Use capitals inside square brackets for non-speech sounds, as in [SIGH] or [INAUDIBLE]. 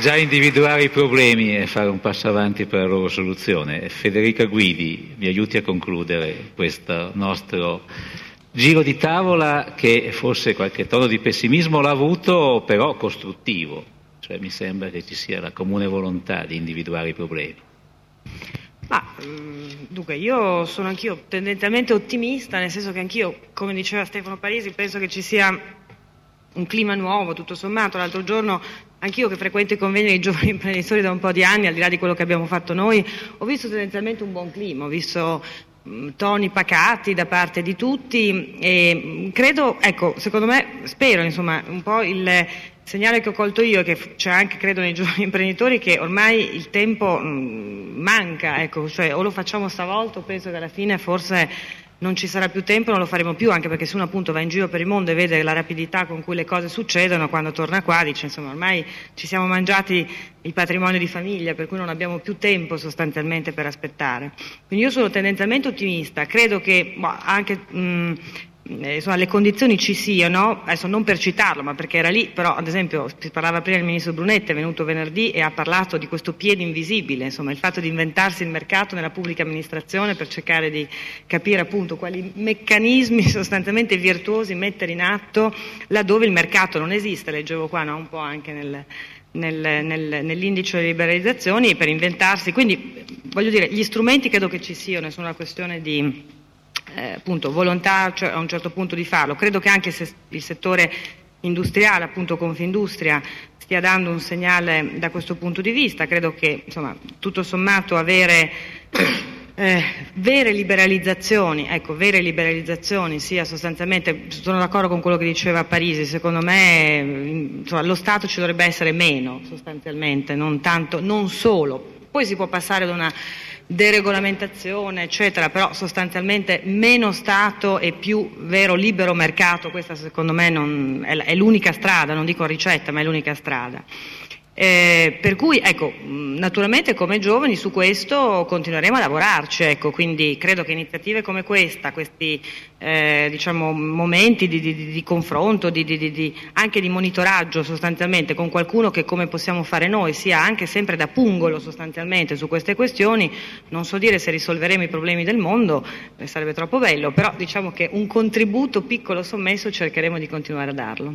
già individuare i problemi e fare un passo avanti per la loro soluzione. Federica Guidi mi aiuti a concludere questo nostro giro di tavola che forse qualche tono di pessimismo l'ha avuto, però costruttivo. Cioè, mi sembra che ci sia la comune volontà di individuare i problemi. Ma, mm, dunque, io sono anch'io tendenzialmente ottimista, nel senso che anch'io, come diceva Stefano Parisi, penso che ci sia un clima nuovo, tutto sommato. L'altro giorno, anch'io che frequento i convegni dei giovani imprenditori da un po' di anni, al di là di quello che abbiamo fatto noi, ho visto tendenzialmente un buon clima, ho visto toni pacati da parte di tutti e credo, ecco, secondo me, spero, insomma, un po' il segnale che ho colto io, che c'è anche credo nei [LAUGHS] giovani imprenditori, che ormai il tempo manca, ecco, cioè o lo facciamo stavolta o penso che alla fine forse non ci sarà più tempo, non lo faremo più, anche perché se uno appunto va in giro per il mondo e vede la rapidità con cui le cose succedono, quando torna qua dice insomma ormai ci siamo mangiati il patrimonio di famiglia, per cui non abbiamo più tempo sostanzialmente per aspettare. Quindi io sono tendenzialmente ottimista, credo che boh, anche mh, insomma, le condizioni ci siano, adesso non per citarlo, ma perché era lì, però ad esempio si parlava prima il ministro Brunetti, è venuto venerdì e ha parlato di questo piede invisibile, insomma il fatto di inventarsi il mercato nella pubblica amministrazione per cercare di capire appunto quali meccanismi [LAUGHS] sostanzialmente virtuosi mettere in atto laddove il mercato non esiste, leggevo qua no? un po' anche nel, nel, nel, nell'indice delle liberalizzazioni per inventarsi, quindi voglio dire gli strumenti credo che ci siano, è solo una questione di eh, appunto, volontà cioè, a un certo punto di farlo. Credo che anche se il settore industriale, appunto Confindustria, stia dando un segnale da questo punto di vista. Credo che insomma, tutto sommato avere [COUGHS] eh, vere liberalizzazioni, ecco, vere liberalizzazioni sia sostanzialmente, sono d'accordo con quello che diceva Parisi, secondo me insomma, lo Stato ci dovrebbe essere meno sostanzialmente, non, tanto, non solo. Poi si può passare da una deregolamentazione, eccetera, però sostanzialmente meno Stato e più vero libero mercato, questa secondo me non, è l'unica strada, non dico ricetta, ma è l'unica strada. Eh, per cui, ecco, naturalmente come giovani su questo continueremo a lavorarci, ecco, quindi credo che iniziative come questa, questi eh, diciamo, momenti di, di, di confronto, di, anche di monitoraggio sostanzialmente con qualcuno che come possiamo fare noi sia anche sempre da pungolo sostanzialmente su queste questioni, non so dire se risolveremo i problemi del mondo, eh, sarebbe troppo bello, però diciamo che un contributo piccolo sommesso cercheremo di continuare a darlo.